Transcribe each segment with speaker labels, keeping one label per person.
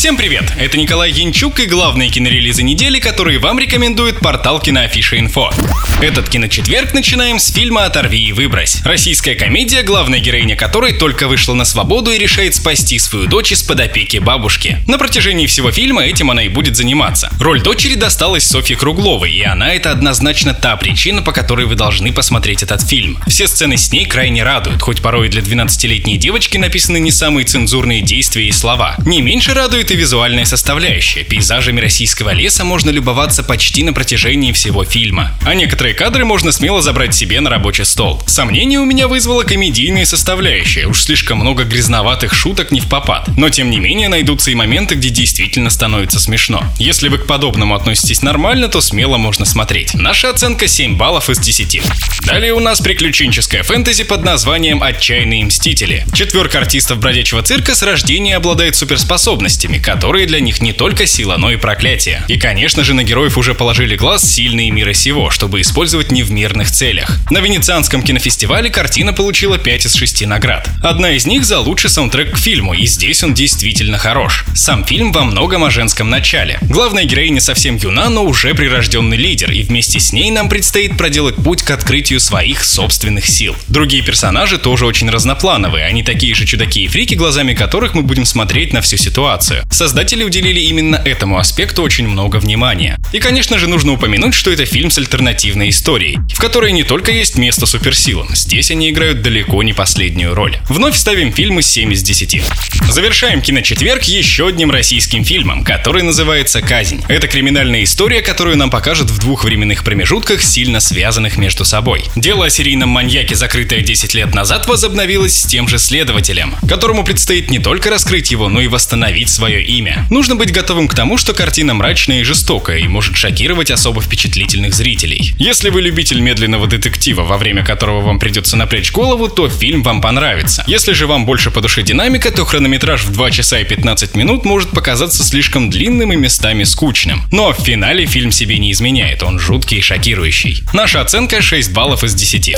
Speaker 1: Всем привет! Это Николай Янчук и главные кинорелизы недели, которые вам рекомендует портал Киноафиша Инфо. Этот киночетверг начинаем с фильма «Оторви и выбрось». Российская комедия, главная героиня которой только вышла на свободу и решает спасти свою дочь из-под опеки бабушки. На протяжении всего фильма этим она и будет заниматься. Роль дочери досталась Софье Кругловой, и она это однозначно та причина, по которой вы должны посмотреть этот фильм. Все сцены с ней крайне радуют, хоть порой для 12-летней девочки написаны не самые цензурные действия и слова. Не меньше радует и визуальная составляющая. Пейзажами российского леса можно любоваться почти на протяжении всего фильма. А Некоторые кадры можно смело забрать себе на рабочий стол. Сомнение у меня вызвала комедийная составляющая, уж слишком много грязноватых шуток не в попад. Но тем не менее найдутся и моменты, где действительно становится смешно. Если вы к подобному относитесь нормально, то смело можно смотреть. Наша оценка 7 баллов из 10. Далее у нас приключенческая фэнтези под названием «Отчаянные мстители». Четверка артистов бродячего цирка с рождения обладает суперспособностями, которые для них не только сила, но и проклятие. И, конечно же, на героев уже положили глаз сильные мира сего, чтобы использовать не в мирных целях. На Венецианском кинофестивале картина получила 5 из 6 наград. Одна из них за лучший саундтрек к фильму, и здесь он действительно хорош. Сам фильм во многом о женском начале. Главная героиня совсем юна, но уже прирожденный лидер, и вместе с ней нам предстоит проделать путь к открытию своих собственных сил. Другие персонажи тоже очень разноплановые, они такие же чудаки и фрики, глазами которых мы будем смотреть на всю ситуацию. Создатели уделили именно этому аспекту очень много внимания. И, конечно же, нужно упомянуть, что это фильм с альтернативной историей, в которой не только есть место суперсилам, здесь они играют далеко не последнюю роль. Вновь ставим фильмы 7 из 10. Завершаем киночетверг еще одним российским фильмом, который называется «Казнь». Это криминальная история, которую нам покажут в двух временных промежутках, сильно связанных между собой. Дело о серийном маньяке, закрытое 10 лет назад, возобновилось с тем же следователем, которому предстоит не только раскрыть его, но и восстановить свое имя. Нужно быть готовым к тому, что картина мрачная и жестокая и может шокировать особо впечатлительных зрителей. Если вы любитель медленного детектива, во время которого вам придется напрячь голову, то фильм вам понравится. Если же вам больше по душе динамика, то хронометраж в 2 часа и 15 минут может показаться слишком длинным и местами скучным. Но в финале фильм себе не изменяет, он жуткий и шокирующий. Наша оценка 6 баллов из 10.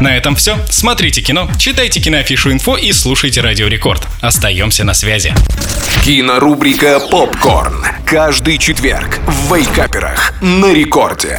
Speaker 1: На этом все. Смотрите кино, читайте киноафишу инфо и слушайте Радио Рекорд. Остаемся на связи.
Speaker 2: Кинорубрика «Попкорн». Каждый четверг в Вейкаперах на рекорде.